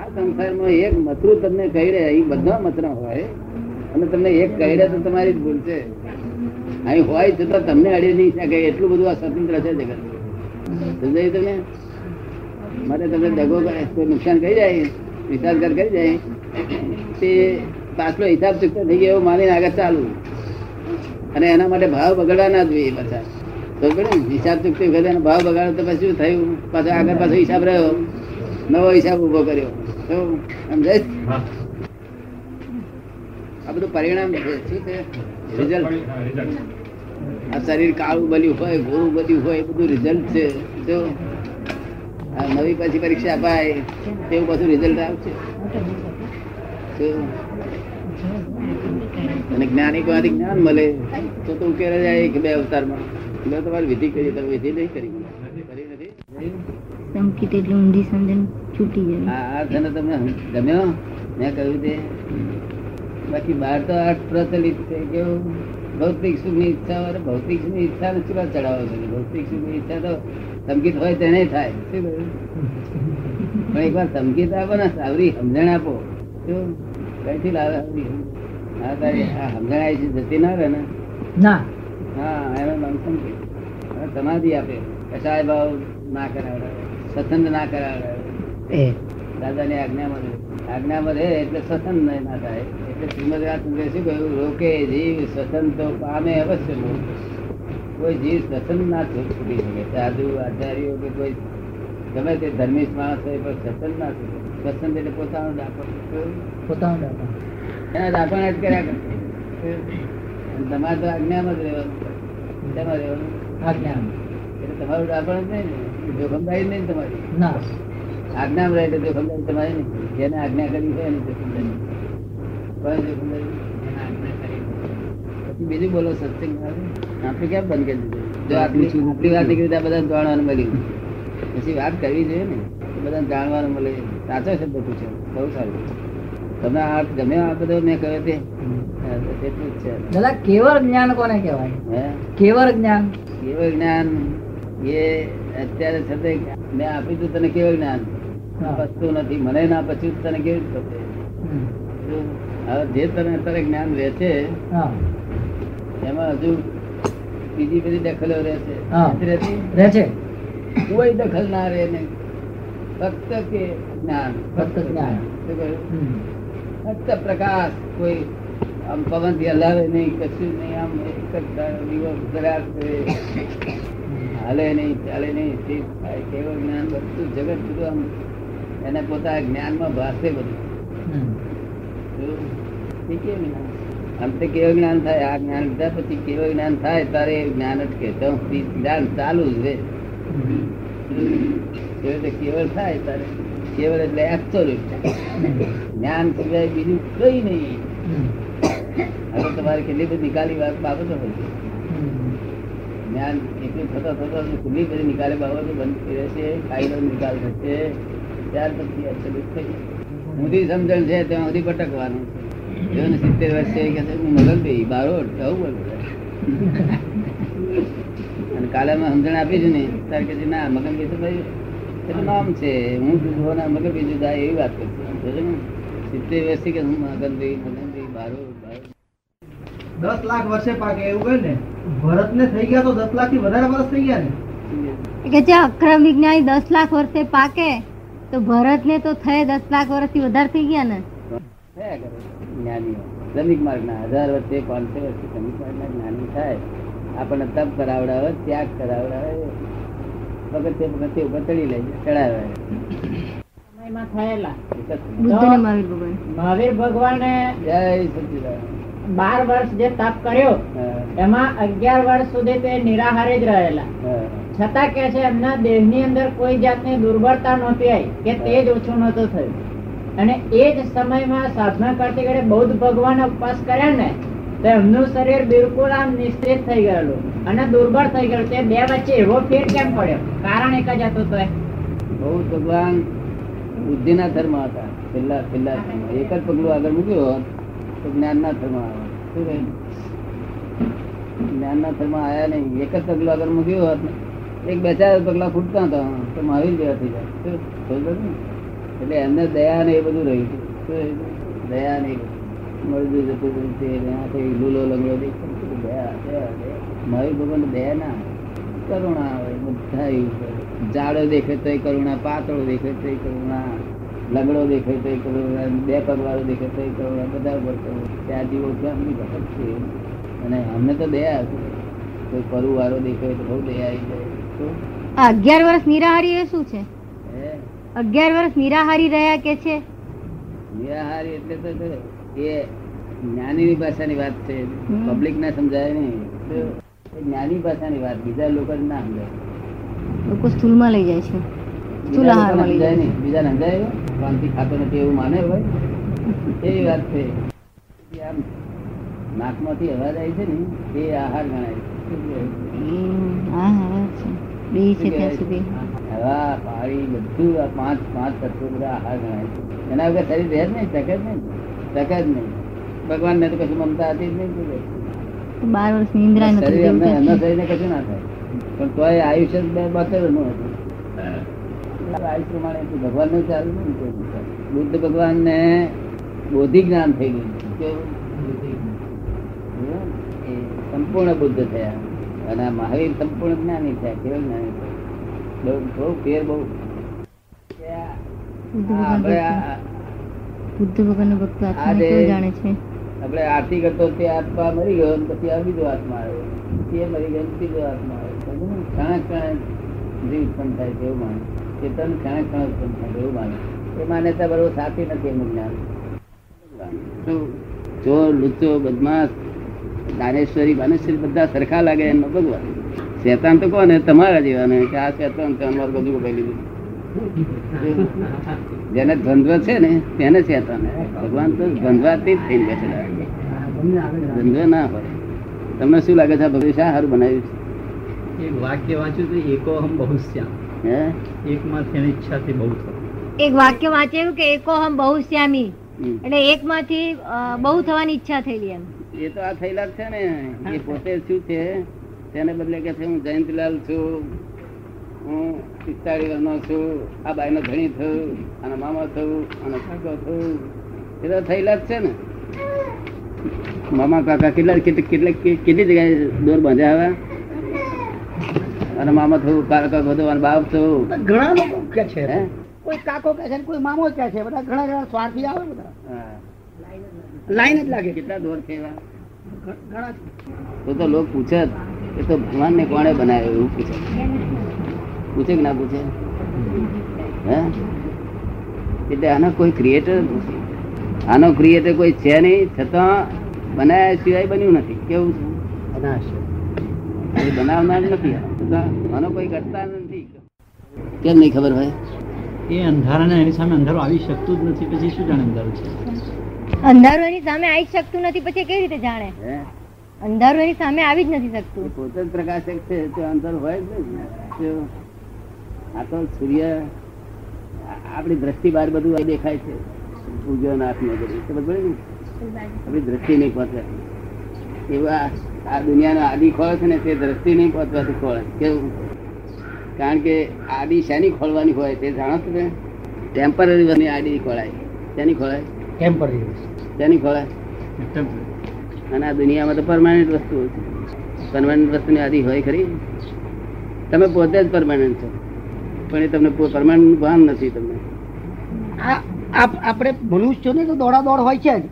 આ સંસારમાં એક મથરું તમને કહી રહ્યા, એ બધા મથરા હોય. અને તમને એક કહી રહ્યા તો તમારી જ ભૂલ છે. અહીં હોય છતાં તમને અડી નહીં શકે, એટલું બધું આ સ્વતંત્ર છે જગત. સમજાય તમે મારે તમને દગો કોઈ નુકસાન કરી જાય વિચાર કરી જાય, તે પાછલો હિસાબ ચૂકતો થઈ ગયો, એવું માનીને આગળ ચાલુ અને એના માટે ભાવ બગાડવા ના જોઈએ પાછા. તો હિસાબ ચૂકતી વખતે ભાવ બગાડો તો પછી થયું? પાછો આગળ પાછો હિસાબ રહ્યો. નવો હિસાબ ઊભો કર્યો. સમજાય આ બધું પરિણામ છે. શું છે? રિઝલ્ટ આ શરીર કાળું બન્યું હોય ગોળું બન્યું હોય એ બધું રિઝલ્ટ છે. જો આ નવી પછી પરીક્ષા અપાય તેવું બધું રિઝલ્ટ આવશે. અને જ્ઞાની કોઈથી જ્ઞાન મળે તો તો ઉકેલ જાય કે બે અવતારમાં. એટલે તમારે વિધિ કરી તમે વિધિ નહીં કરી. કરી નથી સમકીત એટલે ઊંધી સમજણ છૂટી જાય. આ આ તમને ગમ્યો? મેં કહ્યું તે. બાકી બહાર તો આ પ્રચલિત છે કેવું? ભૌતિક સુખની ઈચ્છા વાળા ભૌતિક સુખની ઈચ્છા ને ચૂલા ચડાવો છો ભૌતિક સુખની ઈચ્છા તો સંગીત હોય તેને થાય. શું કહ્યું? પણ એકવાર સંગીત આપો ને સાવરી સમજણ આપો. શું? કઈથી લાવે સાવરી? હા તારી આ સમજણ આવી છે જતી ના રહે ને. ના. હા એનું નામ સંગીત. સમાધિ આપે. કસાય ભાવ ના કરાવડાવે સત્સંગ ના કરાવડાવે દાદાની આજ્ઞામાં. આજ્ઞામાં રહે એટલે સ્વસન ના થાય. એટલે શ્રીમદ રાજચંદ્રે શું કહ્યું? રોકે જીવ સ્વસન તો પામે અવશ્ય કોઈ જીવ સ્વસન ના છૂટી શકે સાધુ આચાર્યો કે કોઈ ગમે તે ધર્મિષ્ઠ માણસ હોય પણ સ્વસન ના છૂટે સ્વસન એટલે પોતાનું દાખલો પોતાનું દાદા એના દાખલા જ કર્યા કરે. તમારે તો આજ્ઞામાં જ રહેવાનું. તમારે રહેવાનું? આજ્ઞા એટલે તમારું દાખલ જ નહીં ને? જોખમદારી નહીં તમારી? ના. આજ્ઞા રહે એટલે જોખમદારી તમારી ને જેને આજ્ઞા કરી છે એની જોખમદારી પછી બીજું બોલો સત્સંગ આપણે કેમ બંધ કરી દીધું? જો આટલી આપણી વાત નીકળી ત્યાં બધા જાણવાનું મળ્યું. પછી વાત કરવી જોઈએ ને. બધા જાણવાનું મળે. સાચો શબ્દ પૂછ્યો બહુ સારું. તમને આ ગમે આ બધો મેં કહ્યું તે? એટલું જ છે. દાદા કેવળ જ્ઞાન કોને કહેવાય? કેવળ જ્ઞાન? કેવળ જ્ઞાન? એ અત્યારે છે મેં આપ્યું તું તને કેવળ જ્ઞાન. પચતું નથી. મને ના પચ્યું તને કેવી રીતે જે તને અત્યારે જ્ઞાન રહે છે એમાં હજુ બીજી બધી દખલો રહે છે? રહે કોઈ દખલ ના રહે ને ફક્ત કે જ્ઞાન. ફક્ત જ્ઞાન. ફક્ત પ્રકાશ. કોઈ આમ પવનથી હલાવે નહીં કશું નહીં આમ એક જ દિવસ દરાર હાલે નહીં ચાલે નહીં સ્થિર થાય. કેવળ જ્ઞાન? બધું જગત બધું આમ એને પોતાના જ્ઞાનમાં ભાસે બધું. જ્ઞાન? અંતે કેવું જ્ઞાન થાય? આ જ્ઞાન લીધા પછી કેવું જ્ઞાન થાય? તારે જ્ઞાન જ કે ત્યાં જ્ઞાન ચાલુ જ રહે હમ. કેવી રીતે કેવળ થાય તારે? કેવળ એટલે absolute. જ્ઞાન સિવાય બીજું કઈ નહીં. હવે તમારે કેટલી બધી નિકાલી વાત બાબતો હોય છે. જ્ઞાન એટલું થતા થતા કેટલી બધી નિકાલી બાબતો બંધ થઈ રહેશે કાયદો નિકાલ થશે ત્યાર પછી થઈ ઊંધી સમજણ છે ત્યાં સુધી ભટકવાનું. છે જો ને સિત્તેર વર્ષ છે કે હું મગનભાઈ બારોટ જવું પડે અને કાલે અમે સમજણ આપીશું ને ત્યારે કે છે, ના મગનભાઈ તો ભાઈ એનું નામ છે હું જુદો ના મગનભાઈ જુદા એવી વાત કરું સિત્તેર વર્ષથી કે હું મગનભાઈ મગનભાઈ બારોટ દસ લાખ વર્ષે પાકે એવું કહે ને ભરત ને થઈ ગયા તો દસ લાખથી વધારે વર્ષ થઈ ગયા ને. કે જે અક્રમ વિજ્ઞાની દસ લાખ વર્ષે પાકે તો ભરત ને તો થઈ દસ લાખ વર્ષથી વધારે થઈ ગયા ને. જ્ઞાનીઓ. શ્રમિક માર્ગના હજાર વર્ષે પાંચસો વર્ષે શ્રમિક માર્ગના જ્ઞાની થાય. આપણને તપ કરાવડાવે ત્યાગ કરાવડાવે. પગથિયે પગથિયે ઉપર ચડી લે ચડાવે. મહાવીર ભગવાન. બાર વર્ષ જે તપ કર્યો એમાં અગિયાર વર્ષ સુધી તે નિરાહારે જ રહેલા. છતાં કે છે, એમના દેહની અંદર કોઈ જાતની દુર્બળતા નહોતી આવી કે તેજ ઓછું નહોતું થયું. અને એ જ સમયમાં સાધના કરતી ઘડે બૌદ્ધ ભગવાન ઉપવાસ કર્યા ને, તો એમનું શરીર બિલકુલ આમ નિશ્ચિત થઈ ગયેલું અને દુર્બળ થઈ ગયેલું. તે બે વચ્ચે એવો ફેર કેમ પડ્યો? કારણ એક જ હતું તો બૌદ્ધ ભગવાન બુદ્ધિના ધર્મ હતા. છેલ્લા છેલ્લા એક જ પગલું આગળ મૂક્યું હોત, તો જ્ઞાનના ધર્મ આવે શું જ્ઞાનના ધર્મ આયા નહીં. એક જ પગલું આગળ મૂક્યું હોત ને એક બે ચાર પગલા ફૂટતા હતા, તો મહાવીર જેવા થઈ જાય? એટલે એમને દયા ને એ બધું રહ્યું દયા ને મળી જતું કઈ લૂલો લંગડો દયા. મહાવીર ભગવાન દયા ના કરુણા હોય બધા. જાડો દેખે તો કરુણા, પાતળો દેખે તો કરુણા, લંગડો દેખે તો કરુણા, બે પગવાળો દેખે તો કરુણા, બધા ઉપર કરુણા. ત્યાં જીવો ક્યાંની ભગત છે. અને અમને તો દયા કોઈ પરુ વાળો દેખાય તો બહુ દયા આવી જાય. અગિયાર વર્ષ નિરાહારી એ શું છે? અગિયાર વર્ષ નિરાહારી રહ્યા કે છે? નિરાહારી એટલે તો એ જ્ઞાનીની ભાષાની વાત છે. પબ્લિક ના સમજાય નહીં. જ્ઞાની ભાષાની વાત. બીજા લોકો ના સમજાય. લોકો સ્થૂલમાં લઈ જાય છે. લઈ જાય નહીં. બીજા સમજાય એવું? ખાતો નથી એવું માને હોય. એવી વાત છે. આમ નાકમાંથી અવાજ આવી છે ને એ આહાર ગણાય છે. બે છે ત્યાં સુધી? હવા પાણી બધું પાંચ પાંચ તત્વો બધા આહાર ગણાય છે. એના વગર શરીર રહે જ નહીં ટકે જ નહીં ટકે જ નહીં. ભગવાન ને તો કશું મમતા હતી જ નહીં. બાર વર્ષ નિંદ્રા શરીર અમને એમના શરીરને કશું ના થાય. પણ તોય આયુષ્ય બે બતેરનું હતું. આયુષ પ્રમાણે ભગવાન ભગવાનનું ચાલુ નહીં બુદ્ધ ભગવાન ને બોધિ જ્ઞાન થઈ ગયું? સંપૂર્ણ બુદ્ધ થયા. અને આ મહાવીર સંપૂર્ણ જ્ઞાની છે કેવું જ્ઞાની છે. બહુ બહુ ફેર બહુ. બુદ્ધ ભગવાન આપણે ભક્ત- જે- જાણે છે? આરતી કરતો તે આત્મા મરી ગયો પછી આ બીજો આત્મા આવ્યો. તે મરી ગયો બીજો આત્મા આવ્યો? ક્ષણે ક્ષણે જીવ ઉત્પન્ન થાય છે એવું માને. ચેતન ક્ષણે ક્ષણે ઉત્પન્ન થાય એવું માને. એ માન્યતા બરોબર સાચી નથી એનું જ્ઞાન. શું? ચોર લુચ્ચો બદમાશ દાનેશ્વરી બાનેશ્વરી બધા સરખા લાગે એમનો ભગવાન. શેતાન તો કોને? તમારા જેવાને કે આ શેતાન તો અમારું બધું કહી લીધું. જેને દ્વંદ્વ છે ને તેને શેતાન ભગવાન તો ધંધવાથી જ થઈને બેઠેલા દ્વંદ્વ ના હોય. તમને શું લાગે છે આ ભગવાન શા સારું બનાવ્યું એક વાક્ય વાંચ્યું તો એકોહમ બહુ શ્યામ. હે? એકમાં તેની ઈચ્છાથી બહુ એક વાક્ય વાંચેલું કે એકો હમ બહુ શ્યામી. એટલે એકમાંથી બહુ થવાની ઈચ્છા થયેલી એમ. એ તો આ થયેલા છે ને. એ પોતે શું છે? તેને બદલે કે છે હું જયંતિલાલ છું. હું પિસ્તાળીસ વર્ષનો છું. આ બાઈનો ધણી થયું અને મામા થયું અને કાકો થયું એ તો થયેલા જ છે ને. મામા કાકા કેટલા કેટલી કેટલી કેટલી જગ્યાએ દોર બાંધ્યા આવે અને મામા થયું કાકા બધું અને બાપ થયું ઘણા લોકો કે છે. કોઈ કાકો કે છે કોઈ મામો કે છે. બધા ઘણા ઘણા સ્વાર્થી આવે બધા. લાઈન જ લાગે કેટલા દોર છે એવા. ઘણા તો તો લોક પૂછે જ. કે તો ભગવાન ને કોણે બનાવ્યો એવું પૂછે. પૂછે કે ના પૂછે? હે? એટલે આનો કોઈ ક્રિએટર નથી. આનો ક્રિએટર કોઈ છે નહીં છતાં બનાવ્યા સિવાય બન્યું નથી. કેવું છે? કોઈ બનાવનાર નથી. આનો કોઈ કરતા નથી. કેમ નહીં ખબર હોય? એ અંધારાને એની સામે અંધારો આવી શકતું જ નથી. પછી શું જાણે અંધારું છે? અંધારું એની સામે આવી જ શકતું નથી પછી કેવી રીતે જાણે? અંધારું એની સામે આવી જ નથી શકતું. પોતે જ પ્રકાશક છે તો અંતર હોય જ નહીં. તો આ તો સૂર્ય આપણી દ્રષ્ટિ બહાર બધું આવી દેખાય છે. સૂર્ય નાથ ને બધું. પડી ને? આપણી દ્રષ્ટિ નહીં પહોંચે. એવા આ દુનિયાનો આદિ ખોળ છે ને તે દ્રષ્ટિ નહીં પહોંચવાથી ખોળે. કેવું? કારણ કે આદિ શેની ખોલવાની હોય તે જાણો છો ને ટેમ્પરરી આદિ ખોળાય. શેની ખોળાય? ટેમ્પરરી તેની ખોળે અને આ દુનિયામાં તો પરમાનન્ટ વસ્તુ છે. પરમાનન્ટ વસ્તુની આદિ હોય ખરી. તમે પોતે જ પરમાનન્ટ છો. પણ એ તમને પરમાનન્ટ ભાન નથી તમને. આપણે મનુષ્યોને તો દોડા દોડ હોય છે જ.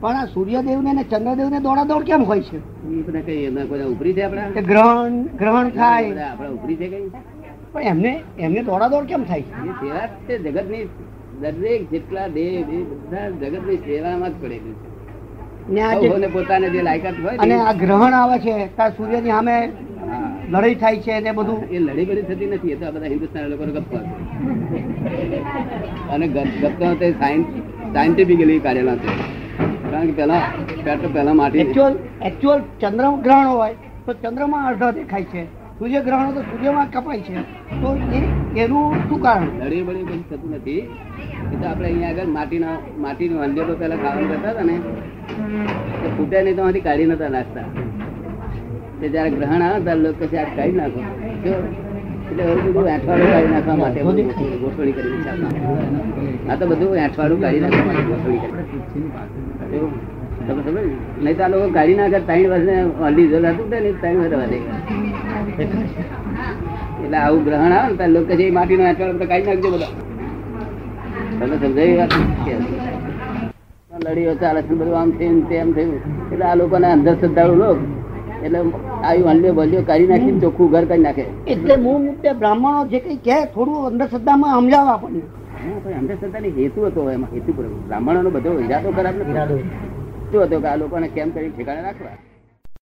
પણ આ સૂર્યદેવ ને ચંદ્રદેવ ને દોડા દોડ કેમ હોય છે? એ કઈ એમના કોઈ ઉપરી છે આપણે? ગ્રહણ ગ્રહણ થાય. આપણે આપણા ઉપરી છે કઈ? પણ એમને એમને દોડા દોડ કેમ થાય? છે જગત જગતની. દરેક જેટલા દેહ બધા જગતની સેવામાં જ પડેલું છે. ને આ જે- સૌને પોતાને જે લાયકાત હોય અને આ ગ્રહણ આવે છે ત્યાં સૂર્યની સામે લડાઈ થાય છે ને બધું? એ લડી બડી થતી નથી એ તો બધા હિન્દુસ્તાન લોકો ગપ્પા અને ગપ- ગપ્પા તે સાયન્ટિફિકલી કાઢેલા છે. કારણ કે પેલા પેટ્રોલ પેલા માટી એકચ્યુઅલ એકચ્યુઅલ ચંદ્ર ગ્રહણ હોય તો ચંદ્રમાં અડધા દેખાય છે. સૂર્ય ગ્રહણ હોય તો સૂર્યમાં કપાય છે. તો એ એનું શું કારણ? નળી બળી કઈ થતું નથી. એ તો આપણે અહીંયા આગળ માટીના માટીનું અંડેલો પેલા કામ કરતા હતા ને. તો ફૂટે નહીં તો આમાંથી કાઢી નતા નાખતા. તે જયારે ગ્રહણ આવે ત્યારે લોકો આ કાઢી નાખો. એટલે હવે બધું એઠવાડું કાઢી નાખવા માટે ગોઠવણી- કરી છે આ તો બધું એઠવાડું કાઢી નાખવા માટે ગોઠવણી કરી. તમે સમજો નહીં તો આ લોકો કાઢી નાખે ત્રણ વર્ષને અઢી હજાર હતું ને ત્રણ વર્ષ વધે એટલે આવું ગ્રહણ આવે ને લોકો જે છે, "એ માટીનો આઠવાડો બધો કાઢી નાખજો બધા. તમે સમજાવી વાત? કે લડીઓ ચાલે છે બધું આમ થયું તેમ થયું એટલે આ લોકોને અંધશ્રદ્ધાળુ લોક. એટલે આવી હલ્યો બલ્યો કાઢી નાખી ચોખ્ખું ઘર કાઢી નાખે. એટલે મૂળ મુદ્દે બ્રાહ્મણો જે કઈ કહે થોડું અંધશ્રદ્ધામાં સમજાવવા આપણને. અંધશ્રદ્ધાની હેતુ હતો એમાં હેતુ બ્રાહ્મણોનો બધો ઈરાદો ખરાબ નથી. શું હતો કે આ લોકોને કેમ કરી ઠેકાણે રાખવા?